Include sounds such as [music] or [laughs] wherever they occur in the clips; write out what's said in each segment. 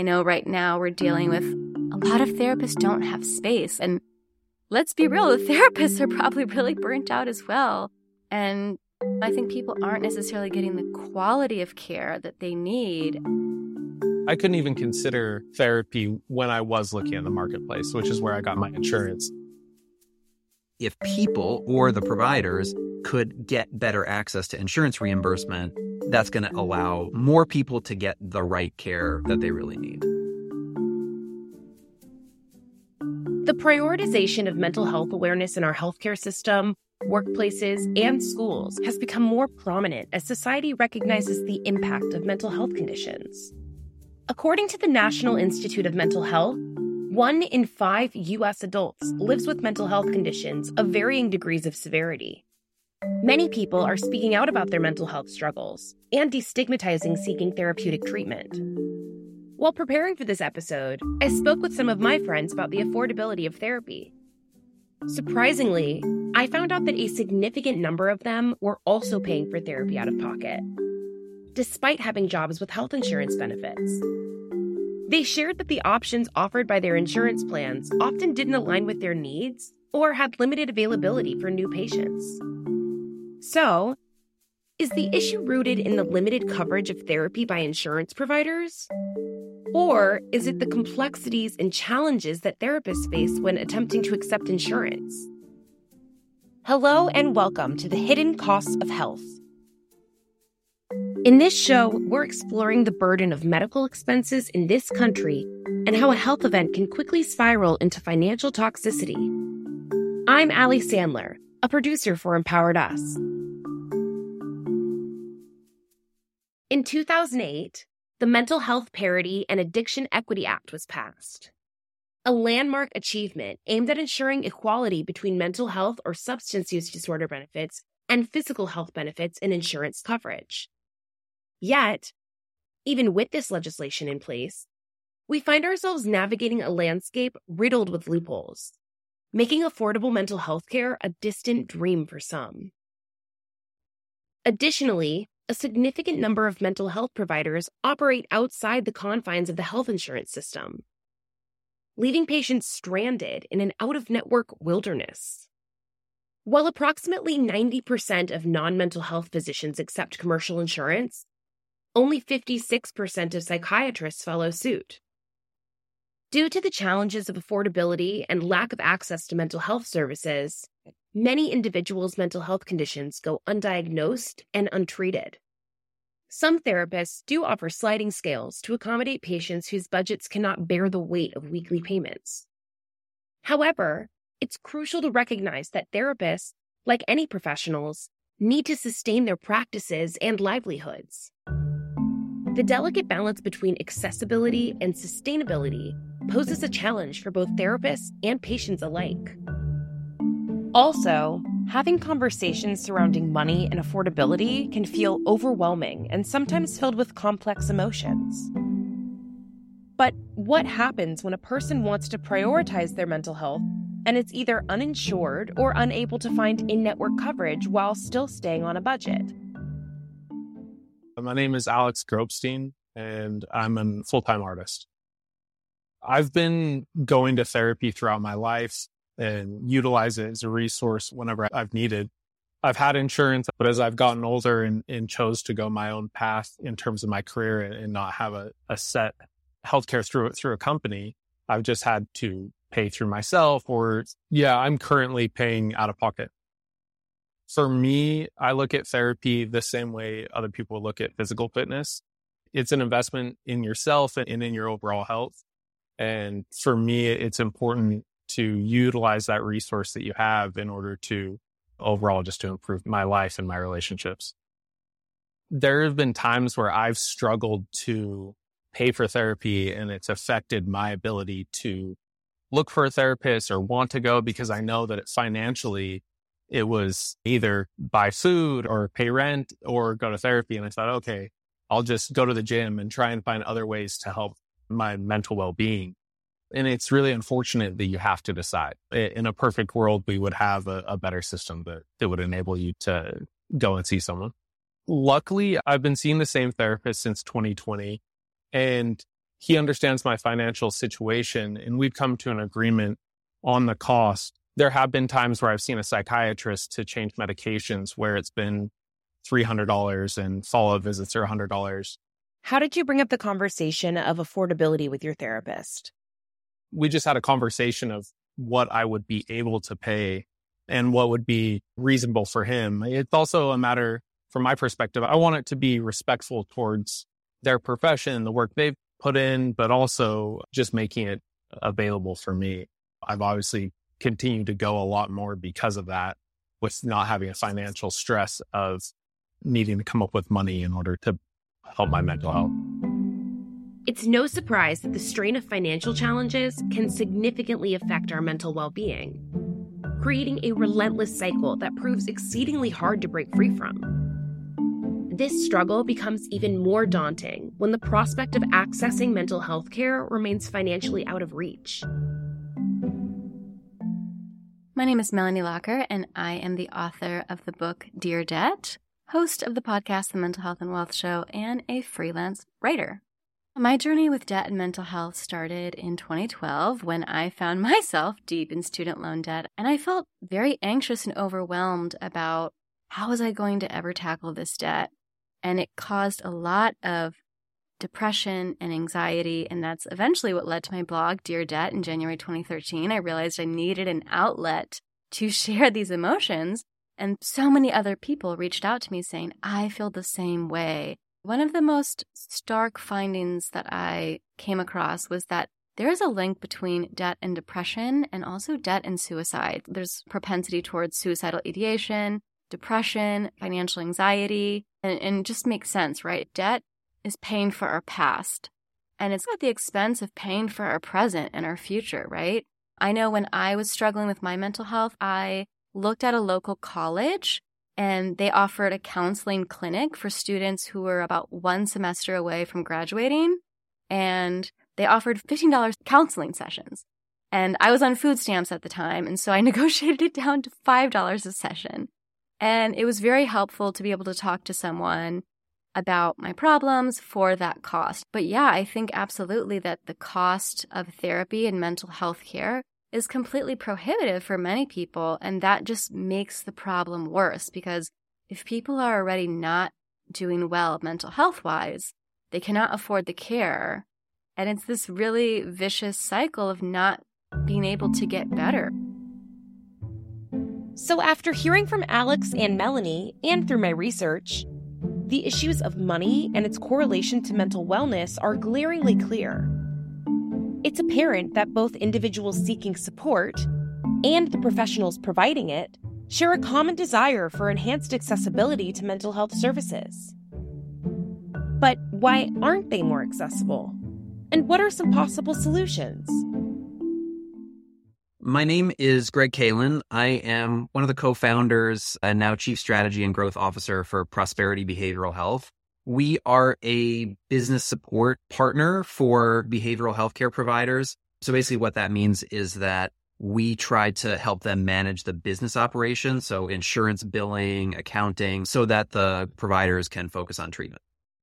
I know right now we're dealing with a lot of therapists don't have space. And let's be real, the [laughs] therapists are probably really burnt out as well. And I think people aren't necessarily getting the quality of care that they need. I couldn't even consider therapy when I was looking at the marketplace, which is where I got my insurance. If people or the providers could get better access to insurance reimbursement, that's going to allow more people to get the right care that they really need. The prioritization of mental health awareness in our healthcare system, workplaces, and schools has become more prominent as society recognizes the impact of mental health conditions. According to the National Institute of Mental Health, one in five U.S. adults lives with mental health conditions of varying degrees of severity. Many people are speaking out about their mental health struggles and destigmatizing seeking therapeutic treatment. While preparing for this episode, I spoke with some of my friends about the affordability of therapy. Surprisingly, I found out that a significant number of them were also paying for therapy out of pocket despite having jobs with health insurance benefits. They shared that the options offered by their insurance plans often didn't align with their needs or had limited availability for new patients. So, is the issue rooted in the limited coverage of therapy by insurance providers? Or is it the complexities and challenges that therapists face when attempting to accept insurance? Hello, and welcome to the Hidden Costs of Health in this show, we're exploring the burden of medical expenses in this country and how a health event can quickly spiral into financial toxicity. I'm Allie Sandler, a producer for Empowered Us. In 2008, the Mental Health Parity and Addiction Equity Act was passed, a landmark achievement aimed at ensuring equality between mental health or substance use disorder benefits and physical health benefits in insurance coverage. Yet, even with this legislation in place, we find ourselves navigating a landscape riddled with loopholes, making affordable mental health care a distant dream for some. Additionally, a significant number of mental health providers operate outside the confines of the health insurance system, leaving patients stranded in an out of network wilderness. While approximately 90% of non mental health physicians accept commercial insurance, only 56% of psychiatrists follow suit. Due to the challenges of affordability and lack of access to mental health services, many individuals' mental health conditions go undiagnosed and untreated. Some therapists do offer sliding scales to accommodate patients whose budgets cannot bear the weight of weekly payments. However, it's crucial to recognize that therapists, like any professionals, need to sustain their practices and livelihoods. The delicate balance between accessibility and sustainability poses a challenge for both therapists and patients alike. Also, having conversations surrounding money and affordability can feel overwhelming and sometimes filled with complex emotions. But what happens when a person wants to prioritize their mental health and it's either uninsured or unable to find in network coverage while still staying on a budget? My name is Alex Grobstein, and I'm a full time artist. I've been going to therapy throughout my life and utilize it as a resource whenever I've needed. I've had insurance, but as I've gotten older and, and chose to go my own path in terms of my career and, and not have a, a set healthcare through through a company, I've just had to pay through myself or yeah, I'm currently paying out of pocket for me, I look at therapy the same way other people look at physical fitness. It's an investment in yourself and in your overall health. And for me, it's important to utilize that resource that you have in order to overall just to improve my life and my relationships. There have been times where I've struggled to pay for therapy and it's affected my ability to look for a therapist or want to go because I know that it financially it was either buy food or pay rent or go to therapy. And I thought, okay, I'll just go to the gym and try and find other ways to help my mental well being. And it's really unfortunate that you have to decide. In a perfect world, we would have a, a better system that, that would enable you to go and see someone. Luckily, I've been seeing the same therapist since 2020. And he understands my financial situation and we've come to an agreement on the cost. There have been times where I've seen a psychiatrist to change medications where it's been $300 and follow up visits are $100. How did you bring up the conversation of affordability with your therapist? We just had a conversation of what I would be able to pay and what would be reasonable for him. It's also a matter, from my perspective, I want it to be respectful towards their profession, the work they've put in, but also just making it available for me. I've obviously continued to go a lot more because of that, with not having a financial stress of needing to come up with money in order to help my mental health. It's no surprise that the strain of financial challenges can significantly affect our mental well being, creating a relentless cycle that proves exceedingly hard to break free from. This struggle becomes even more daunting when the prospect of accessing mental health care remains financially out of reach. My name is Melanie Lockert, and I am the author of the book Dear Debt host of the podcast The Mental Health and Wealth Show, and a freelance writer. My journey with debt and mental health started in 2012 when I found [laughs] myself deep in student loan debt, and I felt very anxious and overwhelmed about how was I going to ever tackle this debt. And it caused a lot of depression and anxiety. And that's eventually what led to my blog, Dear Debt, in January 2013. I realized I needed an outlet to [laughs] share these emotions and so many other people reached out to me saying, I feel the same way. One of the most stark findings that I came across was that there is a link between debt and depression and also debt and suicide. There's propensity towards suicidal ideation, depression, financial anxiety, and, and just makes sense, right? Debt is paying for our past. And it's at the expense of paying for our present and our future, right? I know when I was struggling with my mental health, I looked at a local college and they offered a counseling clinic for students who were about one semester away from graduating. And they offered $15 counseling sessions. And I was on food stamps at the time. And so I [laughs] negotiated it down to $5 a session. And it was very helpful to be able to talk to someone about my problems for that cost. But yeah, I think absolutely that the cost of therapy and mental health care is completely prohibitive for many people. And that just makes the problem worse because if people are already not doing well mental health wise, they cannot afford the care. And it's this really vicious cycle of not being able to get better. So, after hearing from Alex and Melanie, and through my research, the issues of money and its correlation to mental wellness are glaringly clear. It's apparent that both individuals seeking support and the professionals providing it share a common desire for enhanced accessibility to mental health services. But why aren't they more accessible? And what are some possible solutions? My name is Greg Keilin. I am one of the co founders and now Chief Strategy and Growth Officer for Prosperity Behavioral Health. We are a business support partner for behavioral healthcare providers. So basically, what that means is that we try to help them manage the business operations, so insurance billing, accounting, so that the providers can focus on treatment.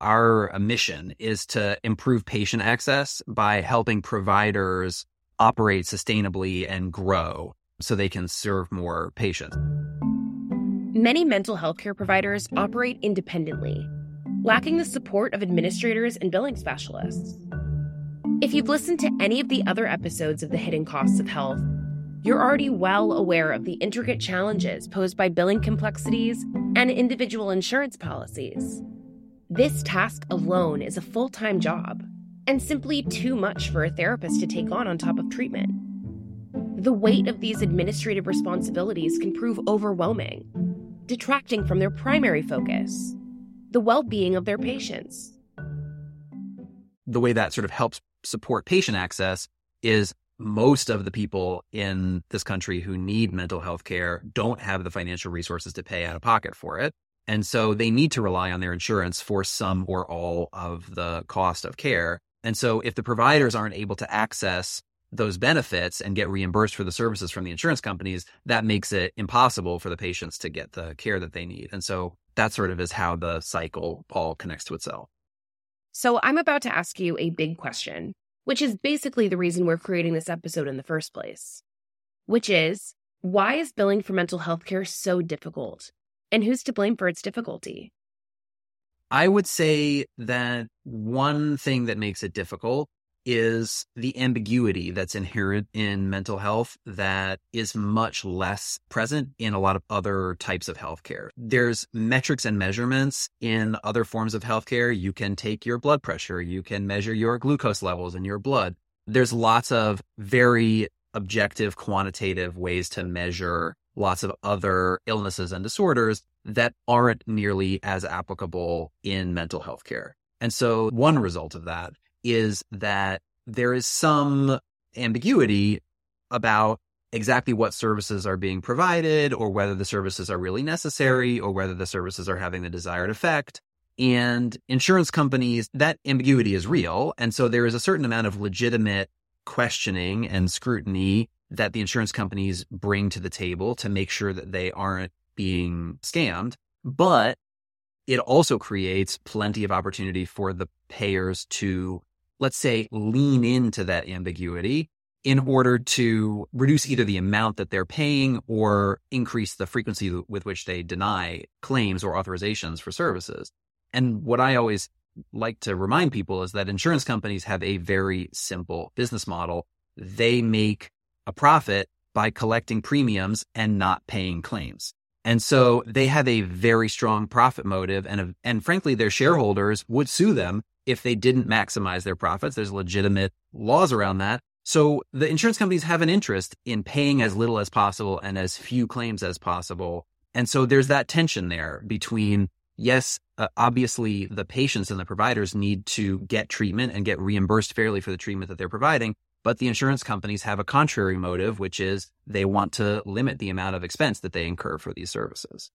Our mission is to improve patient access by helping providers operate sustainably and grow so they can serve more patients. Many mental health care providers operate independently lacking the support of administrators and billing specialists. If you've listened to any of the other episodes of The Hidden Costs of Health, you're already well aware of the intricate challenges posed by billing complexities and individual insurance policies. This task alone is a full time job and simply too much for a therapist to take on on top of treatment. The weight of these administrative responsibilities can prove overwhelming, detracting from their primary focus the well being of their patients. The way that sort of helps support patient access is most of the people in this country who need mental health care don't have the financial resources to pay out of pocket for it. And so they need to rely on their insurance for some or all of the cost of care. And so if the providers aren't able to access those benefits and get reimbursed for the services from the insurance companies, that makes it impossible for the patients to get the care that they need. And so that sort of is how the cycle all connects to itself. So I'm about to ask you a big question, which is basically the reason we're creating this episode in the first place, which is why is billing for mental health care so difficult? And who's to blame for its difficulty? I would say that one thing that makes it difficult is the ambiguity that's inherent in mental health that is much less present in a lot of other types of healthcare. There's metrics and measurements in other forms of healthcare. You can take your blood pressure, you can measure your glucose levels in your blood. There's lots of very objective, quantitative ways to measure lots of other illnesses and disorders that aren't nearly as applicable in mental health care. And so one result of that is that there is some ambiguity about exactly what services are being provided or whether the services are really necessary or whether the services are having the desired effect. And insurance companies, that ambiguity is real. And so there is a certain amount of legitimate questioning and scrutiny that the insurance companies bring to the table to make sure that they aren't being scammed. But it also creates plenty of opportunity for the payers to let's say, lean into that ambiguity in order to reduce either the amount that they're paying or increase the frequency with which they deny claims or authorizations for services. And what I always like to remind people is that insurance companies have a very simple business model. They make a profit by collecting premiums and not paying claims. And so they have a very strong profit motive and, and frankly, their shareholders would sue them if they didn't maximize their profits. There's legitimate laws around that. So the insurance companies have an interest in paying as little as possible and as few claims as possible. And so there's that tension there between, yes, uh, obviously the patients and the providers need to get treatment and get reimbursed fairly for the treatment that they're providing. But the insurance companies have a contrary motive, which is they want to limit the amount of expense that they incur for these services.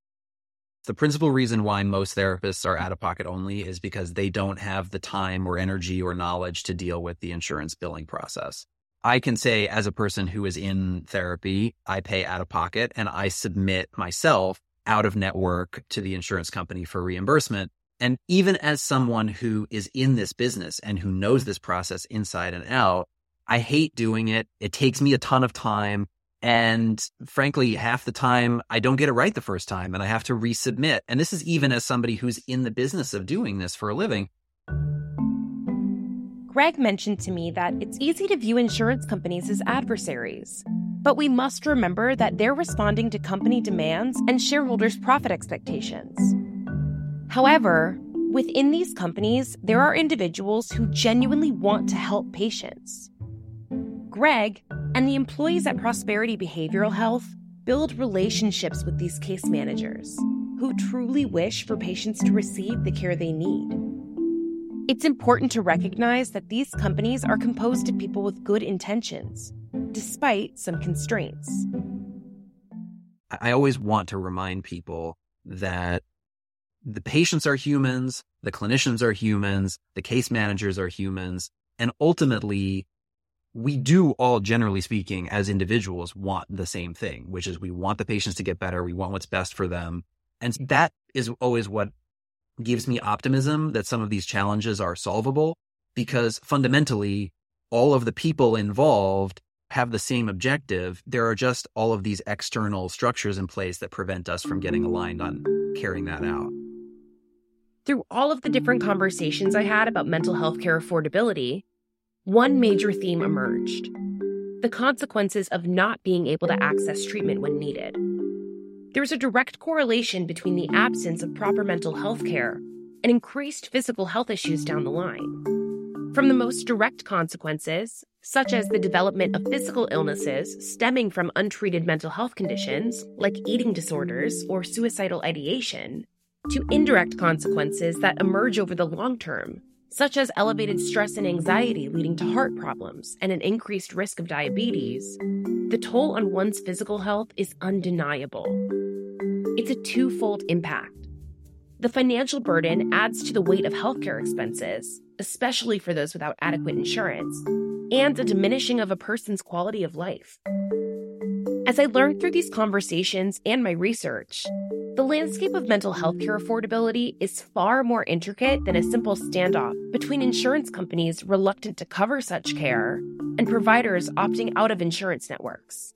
The principal reason why most therapists are out of pocket only is because they don't have the time or energy or knowledge to deal with the insurance billing process. I can say, as a person who is in therapy, I pay out of pocket and I submit myself out of network to the insurance company for reimbursement. And even as someone who is in this business and who knows this process inside and out, I hate doing it. It takes me a ton of time. And frankly, half the time I don't get it right the first time and I have to resubmit. And this is even as somebody who's in the business of doing this for a living. Greg mentioned to me that it's easy to view insurance companies as adversaries. But we must remember that they're responding to company demands and shareholders' profit expectations. However, within these companies, there are individuals who genuinely want to help patients. Greg and the employees at Prosperity Behavioral Health build relationships with these case managers who truly wish for patients to receive the care they need. It's important to recognize that these companies are composed of people with good intentions, despite some constraints. I always want to remind people that the patients are humans, the clinicians are humans, the case managers are humans, and ultimately we do all generally speaking as individuals want the same thing, which is we want the patients to get better. We want what's best for them. And mm-hmm. that is always what gives me optimism that some of these challenges are solvable because fundamentally all of the people involved have the same objective. There are just all of these external structures in place that prevent us from getting aligned on carrying that out. Through all of the different conversations I had about mental health care affordability, one major theme emerged the consequences of not being able to access treatment when needed. There's a direct correlation between the absence of proper mental health care and increased physical health issues down the line. From the most direct consequences, such as the development of physical illnesses stemming from untreated mental health conditions like eating disorders or suicidal ideation, to indirect consequences that emerge over the long term, such as elevated stress and anxiety leading to heart problems and an increased risk of diabetes, the toll on one's physical health is undeniable. It's a twofold impact. The financial burden adds to the weight of healthcare expenses, especially for those without adequate insurance, and a diminishing of a person's quality of life. As I learned through these conversations and my research, the landscape of mental health care affordability is far more intricate than a simple standoff between insurance companies reluctant to cover such care and providers opting out of insurance networks.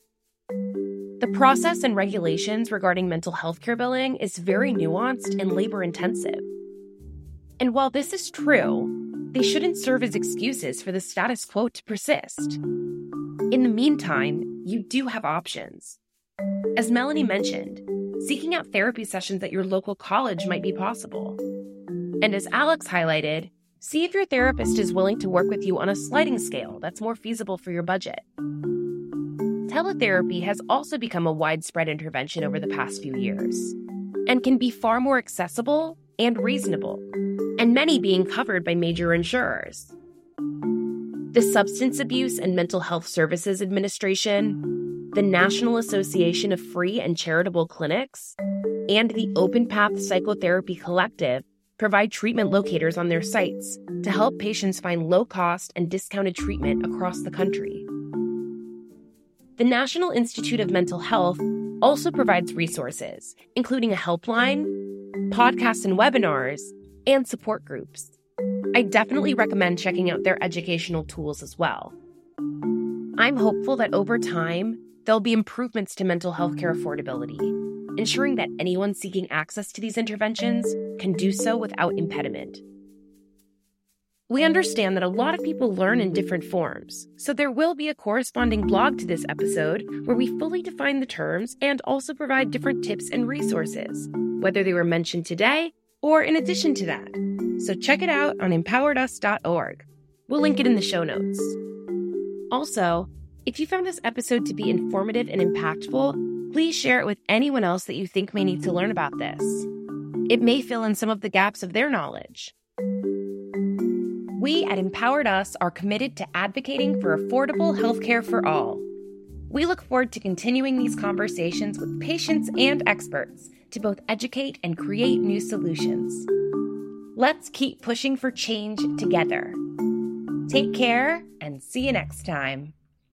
The process and regulations regarding mental health care billing is very nuanced and labor intensive. And while this is true, they shouldn't serve as excuses for the status quo to persist. In the meantime, you do have options. As Melanie mentioned, seeking out therapy sessions at your local college might be possible. And as Alex highlighted, see if your therapist is willing to work with you on a sliding scale that's more feasible for your budget. Teletherapy has also become a widespread intervention over the past few years and can be far more accessible and reasonable, and many being covered by major insurers. The Substance Abuse and Mental Health Services Administration, the National Association of Free and Charitable Clinics, and the Open Path Psychotherapy Collective provide treatment locators on their sites to help patients find low cost and discounted treatment across the country. The National Institute of Mental Health also provides resources, including a helpline, podcasts and webinars, and support groups. I definitely recommend checking out their educational tools as well. I'm hopeful that over time, there'll be improvements to mental health care affordability, ensuring that anyone seeking access to these interventions can do so without impediment. We understand that a lot of people learn in different forms, so there will be a corresponding blog to this episode where we fully define the terms and also provide different tips and resources, whether they were mentioned today or in addition to that so check it out on empoweredus.org. We'll link it in the show notes. Also, if you found this episode to be informative and impactful, please share it with anyone else that you think may need to learn about this. It may fill in some of the gaps of their knowledge. We at Empowered Us are committed to advocating for affordable healthcare for all. We look forward to continuing these conversations with patients and experts to both educate and create new solutions. Let's keep pushing for change together. Take care and see you next time.